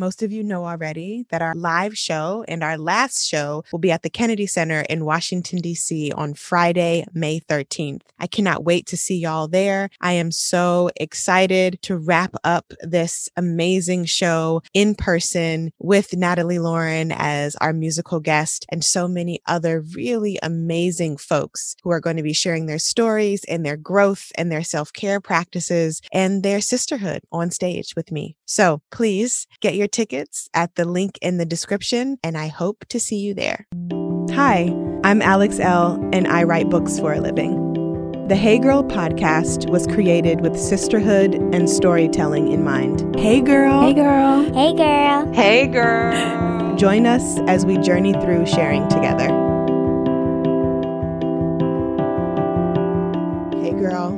Most of you know already that our live show and our last show will be at the Kennedy Center in Washington, D.C. on Friday, May 13th. I cannot wait to see y'all there. I am so excited to wrap up this amazing show in person with Natalie Lauren as our musical guest and so many other really amazing folks who are going to be sharing their stories and their growth and their self care practices and their sisterhood on stage with me. So please get your tickets at the link in the description, and I hope to see you there. Hi, I'm Alex Elle, and I write books for a living. The Hey Girl podcast was created with sisterhood and storytelling in mind. Hey, girl. Hey, girl. Hey, girl. Hey, girl. Join us as we journey through sharing together. Hey, girl.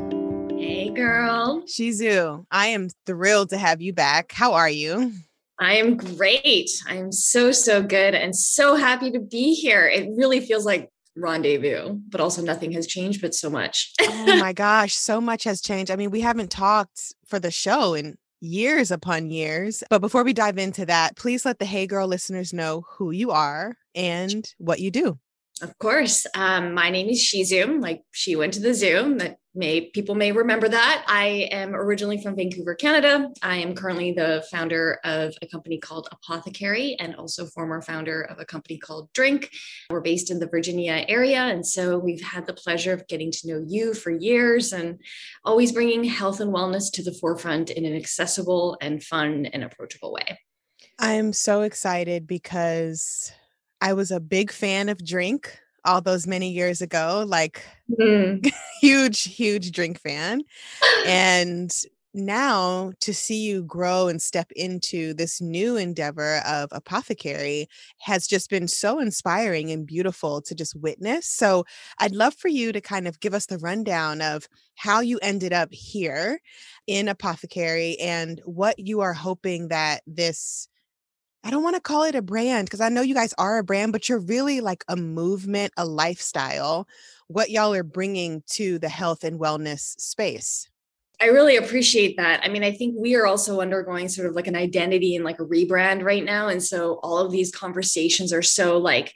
Hey, girl. Shizu, I am thrilled to have you back. How are you? I am great. I'm so, so good and so happy to be here. It really feels like rendezvous, but also nothing has changed, but so much. oh my gosh, so much has changed. I mean, we haven't talked for the show in years upon years. But before we dive into that, please let the Hey Girl listeners know who you are and what you do. Of course. Um, my name is Shizu. Like she went to the zoo. That may people may remember that. I am originally from Vancouver, Canada. I am currently the founder of a company called Apothekary and also former founder of a company called JRINK. We're based in the Virginia area. And so we've had the pleasure of getting to know you for years and always bringing health and wellness to the forefront in an accessible and fun and approachable way. I'm so excited because I was a big fan of drink all those many years ago, like mm. huge, huge drink fan. And now to see you grow and step into this new endeavor of apothekary has just been so inspiring and beautiful to just witness. So I'd love for you to kind of give us the rundown of how you ended up here in apothekary and what you are hoping that this I don't want to call it a brand because I know you guys are a brand, but you're really like a movement, a lifestyle, what y'all are bringing to the health and wellness space. I really appreciate that. I mean, I think we are also undergoing sort of like an identity and like a rebrand right now. And so all of these conversations are so like,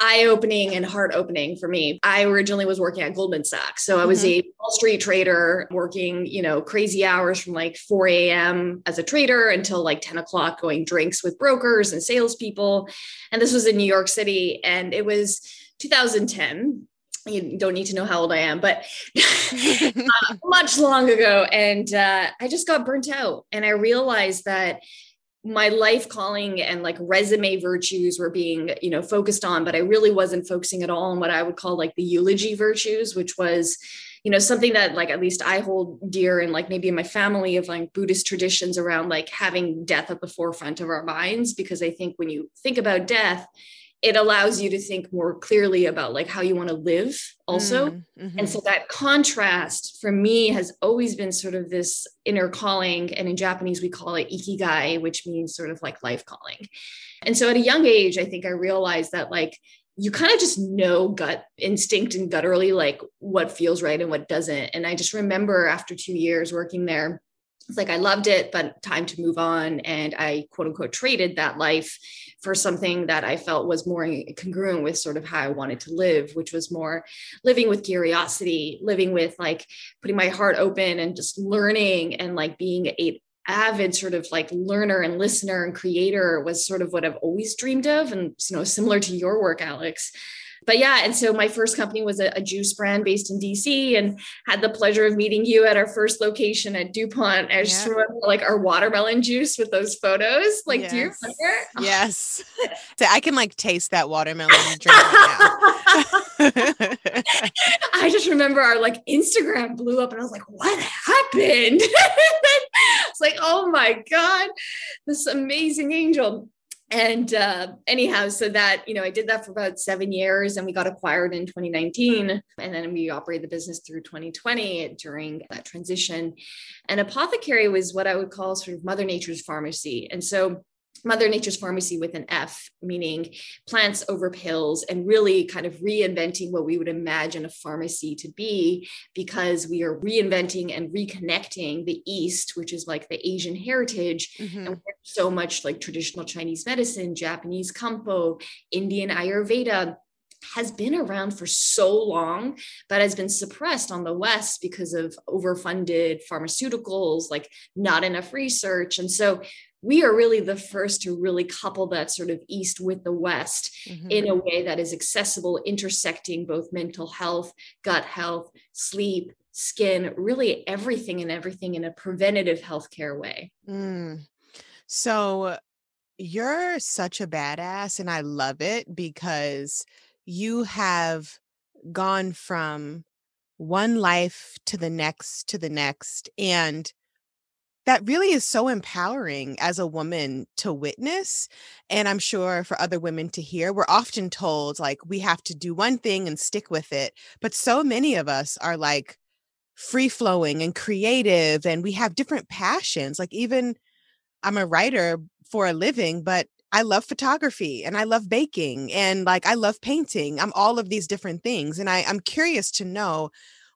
eye opening and heart opening for me. I originally was working at Goldman Sachs. So I was mm-hmm. a Wall Street trader working, you know, crazy hours from like 4 a.m. as a trader until like 10 o'clock going drinks with brokers and salespeople. And this was in New York City. And it was 2010 you don't need to know how old I am, but uh, much long ago. And uh, I just got burnt out. And I realized that my life calling and like resume virtues were being you know focused on but i really wasn't focusing at all on what i would call like the eulogy virtues which was you know something that like at least i hold dear and like maybe in my family of like buddhist traditions around like having death at the forefront of our minds because i think when you think about death it allows you to think more clearly about like how you want to live also mm, mm-hmm. and so that contrast for me has always been sort of this inner calling and in japanese we call it ikigai which means sort of like life calling and so at a young age i think i realized that like you kind of just know gut instinct and gutturally like what feels right and what doesn't and i just remember after two years working there it's like I loved it, but time to move on. And I quote unquote traded that life for something that I felt was more congruent with sort of how I wanted to live, which was more living with curiosity, living with like putting my heart open and just learning and like being a avid sort of like learner and listener and creator was sort of what I've always dreamed of. And, you know, similar to your work, Alex. But yeah, and so my first company was a, a, juice brand based in DC and had the pleasure of meeting you at our first location at DuPont. I just yeah. remember like our watermelon juice with those photos. Like, yes. do you remember? Yes. so I can like taste that watermelon drink I just remember our like Instagram blew up and I was like, what happened? it's like, oh my God, this amazing angel and uh, anyhow so that you know i did that for about seven years and we got acquired in 2019 and then we operated the business through 2020 during that transition. And apothekary was what i would call sort of mother nature's pharmacy. And so Mother Nature's Pharmacy with an F, meaning plants over pills, and really kind of reinventing what we would imagine a pharmacy to be because we are reinventing and reconnecting the East, which is like the Asian heritage. Mm-hmm. And so much like traditional Chinese medicine, Japanese Kampo, Indian Ayurveda has been around for so long, but has been suppressed on the West because of overfunded pharmaceuticals, like not enough research. And so we are really the first to really couple that sort of east with the west mm-hmm. in a way that is accessible intersecting both mental health gut health sleep skin really everything and everything in a preventative healthcare way mm. so you're such a badass and i love it because you have gone from one life to the next to the next and that really is so empowering as a woman to witness and i'm sure for other women to hear we're often told like we have to do one thing and stick with it but so many of us are like free flowing and creative and we have different passions like even i'm a writer for a living but I love photography and I love baking and like I love painting. I'm all of these different things. And I, I'm curious to know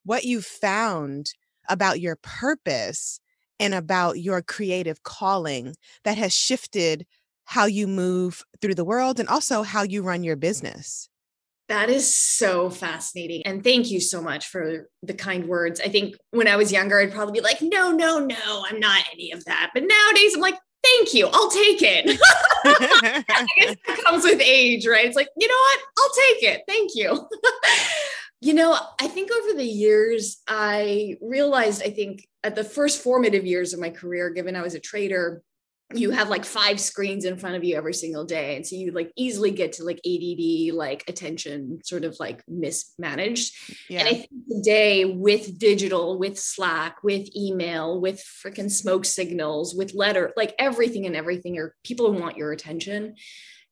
what you found about your purpose and about your creative calling that has shifted how you move through the world and also how you run your business. That is so fascinating. And thank you so much for the kind words. I think when I was younger, I'd probably be like, no, no, no, I'm not any of that. But nowadays, I'm like, thank you. I'll take it. I guess it comes with age, right? It's like, you know what? I'll take it. Thank you. You know, I think over the years, I realized, I think at the first formative years of my career, given I was a trader, you have like five screens in front of you every single day. And so you like easily get to like ADD, like attention sort of like mismanaged. Yeah. And I think today with digital, with Slack, with email, with freaking smoke signals, with letter, like everything and everything, or people want your attention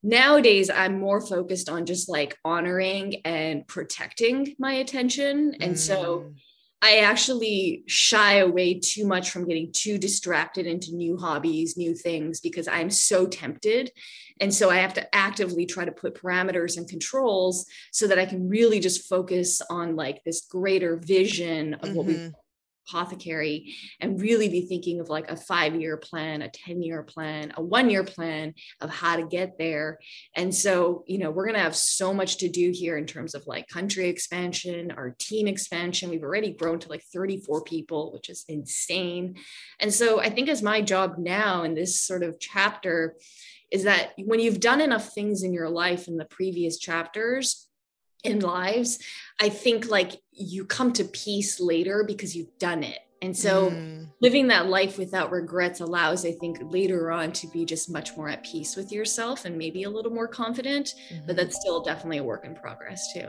nowadays i'm more focused on just like honoring and protecting my attention and mm. so i actually shy away too much from getting too distracted into new hobbies new things because i'm so tempted and so i have to actively try to put parameters and controls so that i can really just focus on like this greater vision of mm-hmm. what we mm-hmm apothekary and really be thinking of like a five year plan, a 10 year plan, a one year plan of how to get there. And so, you know, we're going to have so much to do here in terms of like country expansion, our team expansion. We've already grown to like 34 people, which is insane. And so I think as my job now in this sort of chapter is that when you've done enough things in your life in the previous chapters, in lives, I think like you come to peace later because you've done it. And so mm. living that life without regrets allows, I think, later on to be just much more at peace with yourself and maybe a little more confident. Mm-hmm. But that's still definitely a work in progress, too.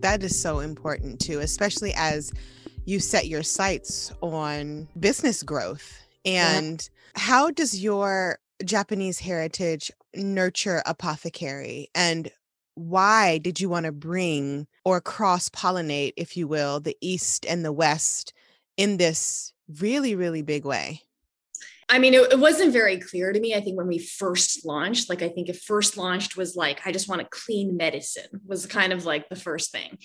That is so important too, especially as you set your sights on business growth. And yeah. how does your Japanese heritage nurture apothekary and why did you want to bring or cross pollinate, if you will, the East and the West in this really, really big way? I mean, it, it, wasn't very clear to me. I think when we first launched, like, I think it first launched was like, I just want to clean medicine, was kind of like the first thing.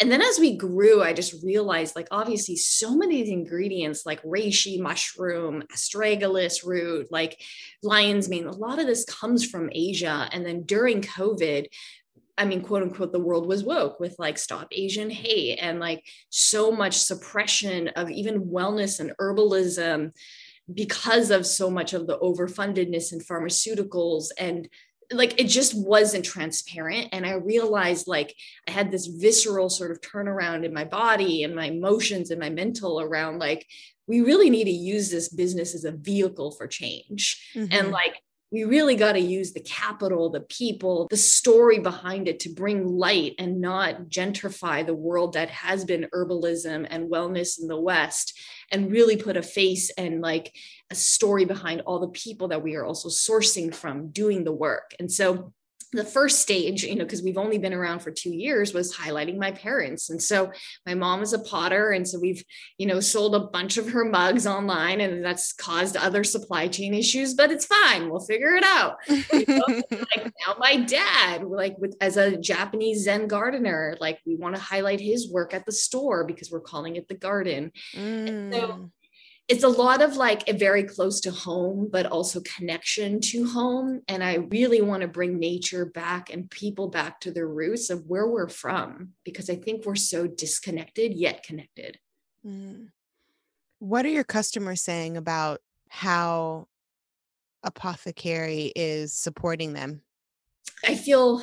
And then as we grew, I just realized, like, obviously, so many of the ingredients, like reishi mushroom, astragalus root, like lion's mane, a lot of this comes from Asia. And then during COVID, I mean, quote unquote, the world was woke with like stop Asian hate and like so much suppression of even wellness and herbalism because of so much of the overfundedness in pharmaceuticals and like it just wasn't transparent and i realized like i had this visceral sort of turnaround in my body and my emotions and my mental around like we really need to use this business as a vehicle for change mm-hmm. and like we really got to use the capital, the people, the story behind it to bring light and not gentrify the world that has been herbalism and wellness in the West and really put a face and like a story behind all the people that we are also sourcing from doing the work. And so the first stage, you know, because we've only been around for two years, was highlighting my parents. And so my mom is a potter. And so we've, you know, sold a bunch of her mugs online and that's caused other supply chain issues, but it's fine. We'll figure it out. You know? like now my dad, like with as a Japanese Zen gardener, like we want to highlight his work at the store because we're calling it the garden. Mm. so it's a lot of like a very close to home, but also connection to home. And I really want to bring nature back and people back to their roots of where we're from, because I think we're so disconnected yet connected. Mm. What are your customers saying about how Apothekary is supporting them? I feel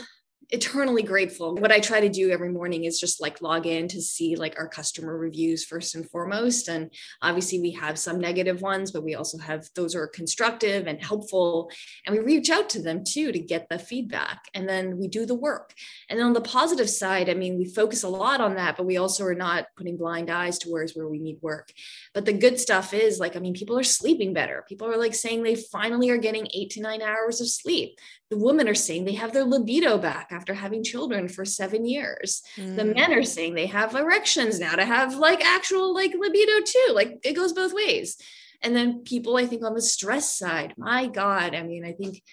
eternally grateful. What I try to do every morning is just like log in to see like our customer reviews first and foremost. And obviously we have some negative ones, but we also have those are constructive and helpful. And we reach out to them too to get the feedback. And then we do the work. And then on the positive side, I mean, we focus a lot on that, but we also are not putting blind eyes to where we need work. But the good stuff is like, I mean, people are sleeping better. People are like saying they finally are getting eight to nine hours of sleep. The women are saying they have their libido back after having children for seven years. Mm. The men are saying they have erections now to have like actual like libido too. Like it goes both ways. And then people, I think on the stress side, my God, I mean, I think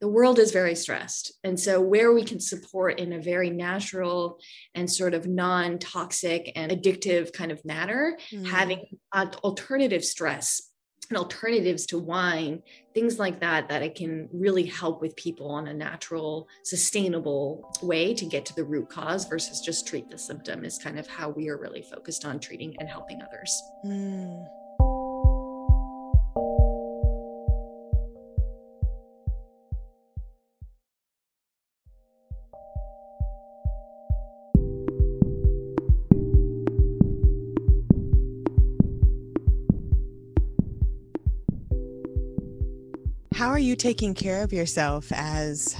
the world is very stressed. And so, where we can support in a very natural and sort of non toxic and addictive kind of manner, mm. having alternative stress and alternatives to wine, things like that, that it can really help with people on a natural, sustainable way to get to the root cause versus just treat the symptom is kind of how we are really focused on treating and helping others. Mm. How are you taking care of yourself as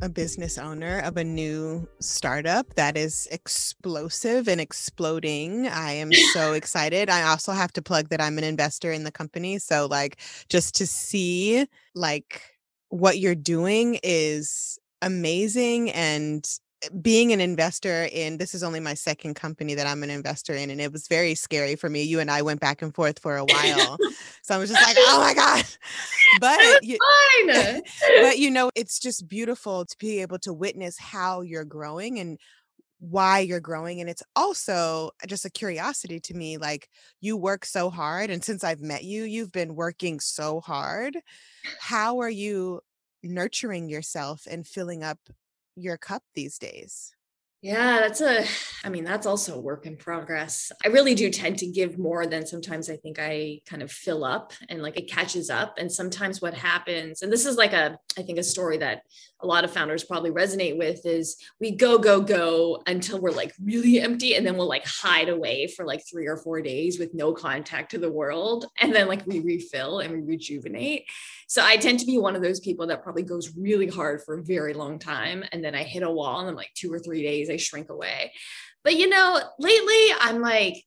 a business owner of a new startup that is explosive and exploding. I am so excited. I also have to plug that I'm an investor in the company, so like just to see like what you're doing is amazing and being an investor in this is only my second company that I'm an investor in, and it was very scary for me. You and I went back and forth for a while, so I was just like, "Oh my god!" But you, but you know, it's just beautiful to be able to witness how you're growing and why you're growing, and it's also just a curiosity to me. Like you work so hard, and since I've met you, you've been working so hard. How are you nurturing yourself and filling up your cup these days? Yeah, that's a, I mean, that's also a work in progress. I really do tend to give more than sometimes I think I kind of fill up and like it catches up. And sometimes what happens, and this is like a, I think a story that a lot of founders probably resonate with is we go, go, go until we're like really empty. And then we'll like hide away for like three or four days with no contact to the world. And then like we refill and we rejuvenate. So I tend to be one of those people that probably goes really hard for a very long time. And then I hit a wall and then like two or three days I shrink away. But you know, lately I'm like,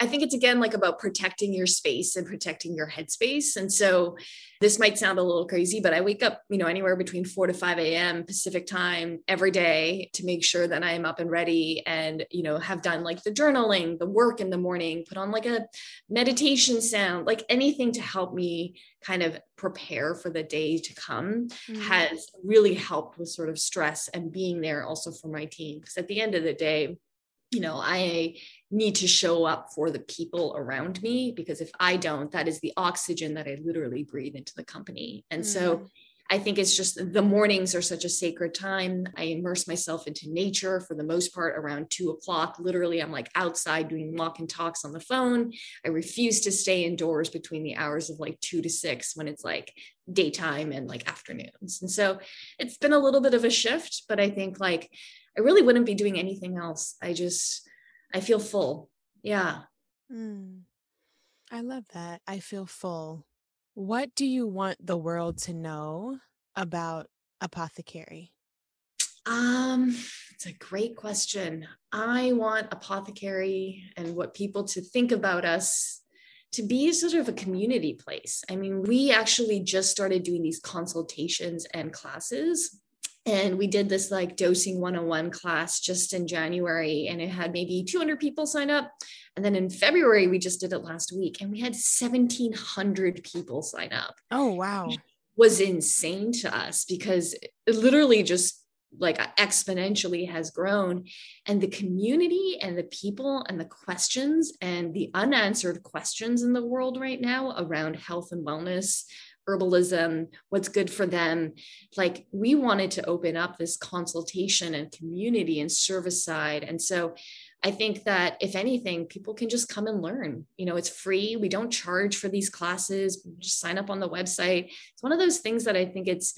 I think it's again like about protecting your space and protecting your headspace. And so this might sound a little crazy, but I wake up, you know, anywhere between 4 to 5 a.m. Pacific time every day to make sure that I am up and ready and, you know, have done like the journaling, the work in the morning, put on like a meditation sound, like anything to help me kind of prepare for the day to come mm-hmm. has really helped with sort of stress and being there also for my team. Because at the end of the day, you know, I need to show up for the people around me because if I don't, that is the oxygen that I literally breathe into the company. And mm-hmm. so I think it's just the mornings are such a sacred time. I immerse myself into nature for the most part around two o'clock. Literally, I'm like outside doing walk and talks on the phone. I refuse to stay indoors between the hours of like two to six when it's like daytime and like afternoons. And so it's been a little bit of a shift, but I think like I really wouldn't be doing anything else. I just, I feel full. Yeah. Mm. I love that. I feel full. What do you want the world to know about apothekary? Um, it's a great question. I want apothekary and what people to think about us to be sort of a community place. I mean, we actually just started doing these consultations and classes and we did this like dosing 101 class just in January and it had maybe 200 people sign up and then in February we just did it last week and we had 1700 people sign up. Oh wow. was insane to us because it literally just like exponentially has grown and the community and the people and the questions and the unanswered questions in the world right now around health and wellness herbalism, what's good for them. Like we wanted to open up this consultation and community and service side. And so I think that if anything, people can just come and learn. You know, it's free. We don't charge for these classes. Just sign up on the website. It's one of those things that I think it's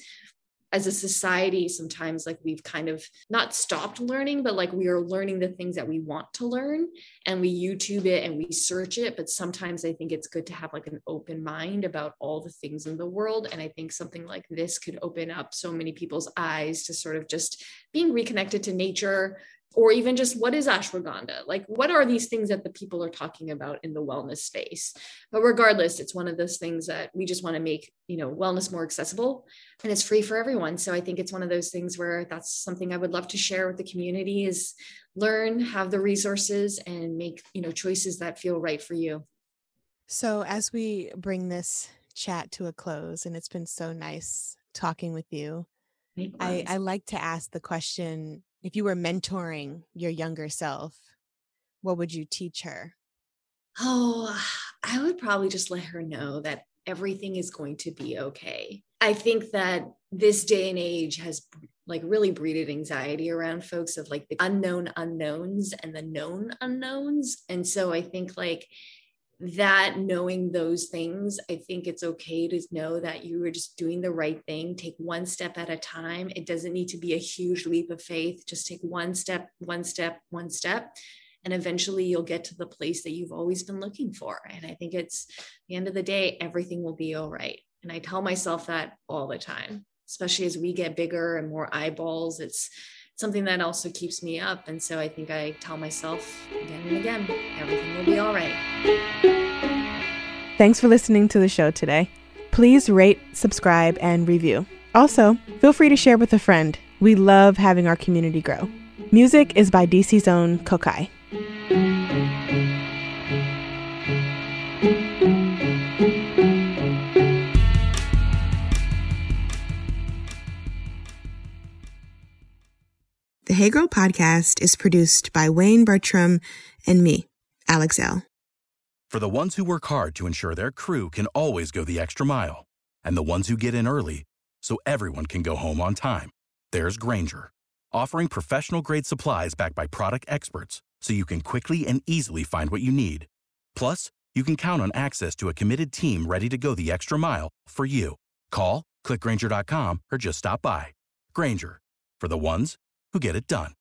as a society sometimes like we've kind of not stopped learning but like we are learning the things that we want to learn and we youtube it and we search it. But sometimes i think it's good to have like an open mind about all the things in the world. And i think something like this could open up so many people's eyes to sort of just being reconnected to nature or even just what is ashwagandha? Like what are these things that the people are talking about in the wellness space? But regardless it's one of those things that we just want to make you know wellness more accessible and it's free for everyone. So i think it's one of those things where that's something i would love to share with the community is learn have the resources and make you know choices that feel right for you. So as we bring this chat to a close and it's been so nice talking with you I, I like to ask the question if you were mentoring your younger self, what would you teach her? Oh, I would probably just let her know that everything is going to be okay. I think that this day and age has like really breeded anxiety around folks of like the unknown unknowns and the known unknowns. And so I think like that knowing those things, I think it's okay to know that you were just doing the right thing. Take one step at a time. It doesn't need to be a huge leap of faith. Just take one step, one step, one step. And eventually you'll get to the place that you've always been looking for. And I think it's the end of the day, everything will be all right. And I tell myself that all the time, especially as we get bigger and more eyeballs. It's something that also keeps me up. And so I think I tell myself again and again, everything will be all right. Thanks for listening to the show today. Please rate, subscribe, and review. Also, feel free to share with a friend. We love having our community grow. Music is by DC's own Kokai. Hey Girl podcast is produced by Wayne Bertram and me, Alex Elle. For the ones who work hard to ensure their crew can always go the extra mile, and the ones who get in early so everyone can go home on time, there's Grainger, offering professional grade supplies backed by product experts so you can quickly and easily find what you need. Plus, you can count on access to a committed team ready to go the extra mile for you. Call, clickgrainger.com, or just stop by. Grainger, for the ones who get it done.